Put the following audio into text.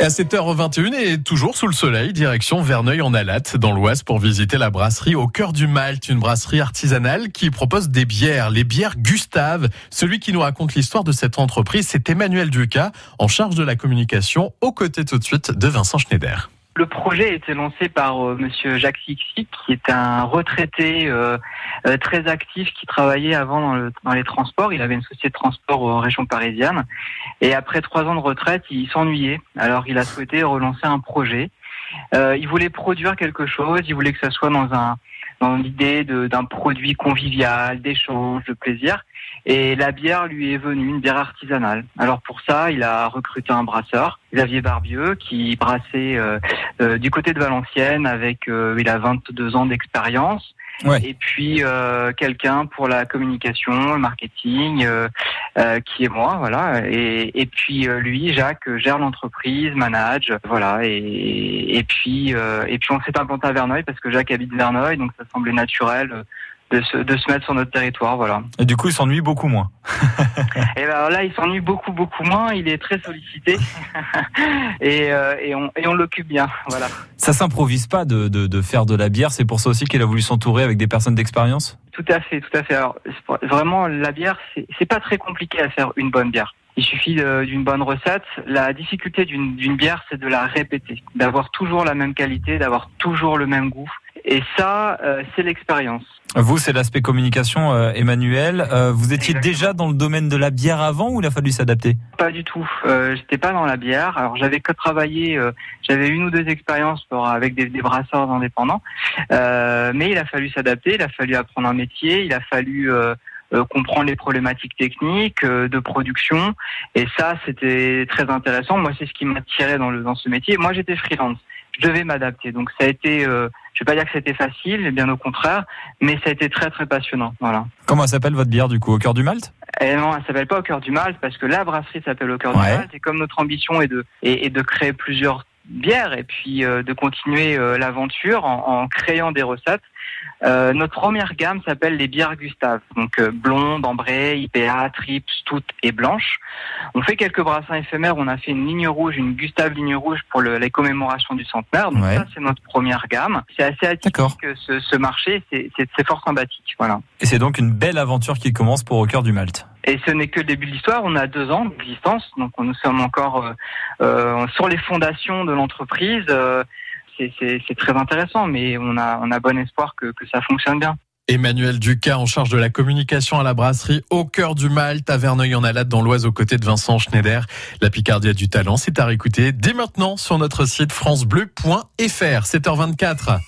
À 7h21 et toujours sous le soleil, direction Verneuil en Alate dans l'Oise pour visiter la brasserie au cœur du Malte, une brasserie artisanale qui propose des bières, les bières Gustave. Celui qui nous raconte l'histoire de cette entreprise, c'est Emmanuel Ducas, en charge de la communication, aux côtés tout de suite de Vincent Schneider. Le projet a été lancé par euh, Monsieur Jacques Sixi, qui est un retraité euh, euh, très actif qui travaillait avant dans, le, dans, les transports. Il avait une société de transport aux régions parisiennes. Et après trois ans de retraite, il s'ennuyait. Alors il a souhaité relancer un projet. Euh, il voulait produire quelque chose. Il voulait que ça soit dans un dans l'idée d'un produit convivial, d'échange, de plaisir. Et la bière lui est venue, une bière artisanale. Alors pour ça, il a recruté un brasseur, Xavier Barbieux, qui brassait euh, euh, du côté de Valenciennes avec, euh, il a 22 ans d'expérience. Ouais. Et puis euh, quelqu'un pour la communication, le marketing, euh, euh, qui est moi, voilà. Et, et puis lui, Jacques, gère l'entreprise, manage, voilà. Et, et puis et puis on s'est implanté à Verneuil parce que Jacques habite Verneuil, donc ça semblait naturel de se, de se mettre sur notre territoire, voilà. Et du coup, il s'ennuie beaucoup moins. et ben là, il s'ennuie beaucoup beaucoup moins. Il est très sollicité et, euh, et on et on l'occupe bien, voilà. Ça s'improvise pas de, de, de faire de la bière. C'est pour ça aussi qu'il a voulu s'entourer avec des personnes d'expérience? Tout à fait, tout à fait. Alors vraiment, la bière, c'est pas très compliqué à faire une bonne bière. Il suffit d'une bonne recette. La difficulté d'une bière, c'est de la répéter, d'avoir toujours la même qualité, d'avoir toujours le même goût. Et ça, euh, c'est l'expérience. Vous, c'est l'aspect communication, euh, Emmanuel. Euh, vous étiez Exactement. déjà dans le domaine de la bière avant ou il a fallu s'adapter? Pas du tout. Euh, J'étais pas dans la bière. Alors j'avais que travaillé, euh, j'avais une ou deux expériences pour, avec des, des brasseurs indépendants, euh, mais il a fallu s'adapter. Il a fallu apprendre un métier. Il a fallu euh, comprendre les problématiques techniques de production et ça c'était très intéressant moi c'est ce qui m'a tiré dans le dans ce métier moi j'étais freelance je devais m'adapter. Donc ça a été euh, je vais pas dire que c'était facile bien au contraire mais ça a été très très passionnant. Voilà. Comment s'appelle votre bière du coup au cœur du Malte? Et non, elle s'appelle pas au cœur du Malte parce que la brasserie s'appelle au cœur ouais. du Malte et comme notre ambition est de est, est de créer plusieurs bières et puis euh, de continuer euh, l'aventure en, en, créant des recettes. Euh, notre première gamme s'appelle les bières Gustave, donc euh, blonde, ambrée, IPA, trips, toutes et blanches. On fait quelques brassins éphémères. On a fait une ligne rouge, une Gustave ligne rouge pour le, les commémorations du centenaire. Donc ouais. ça, c'est notre première gamme. C'est assez atypique ce, ce marché. C'est fort sympathique. Voilà. Et c'est donc une belle aventure qui commence pour au cœur du Malte. Et ce n'est que le début de l'histoire. On a deux ans d'existence, donc nous sommes encore euh, euh, sur les fondations de l'entreprise. Euh, c'est très intéressant, mais on a, on a bon espoir que, que ça fonctionne bien. Emmanuel Ducas en charge de la communication à la brasserie au cœur du Malte à Verneuil-en-Alade dans l'Oise aux côtés de Vincent Schneider. La Picardie a du talent, c'est à réécouter dès maintenant sur notre site francebleu.fr. 7h24.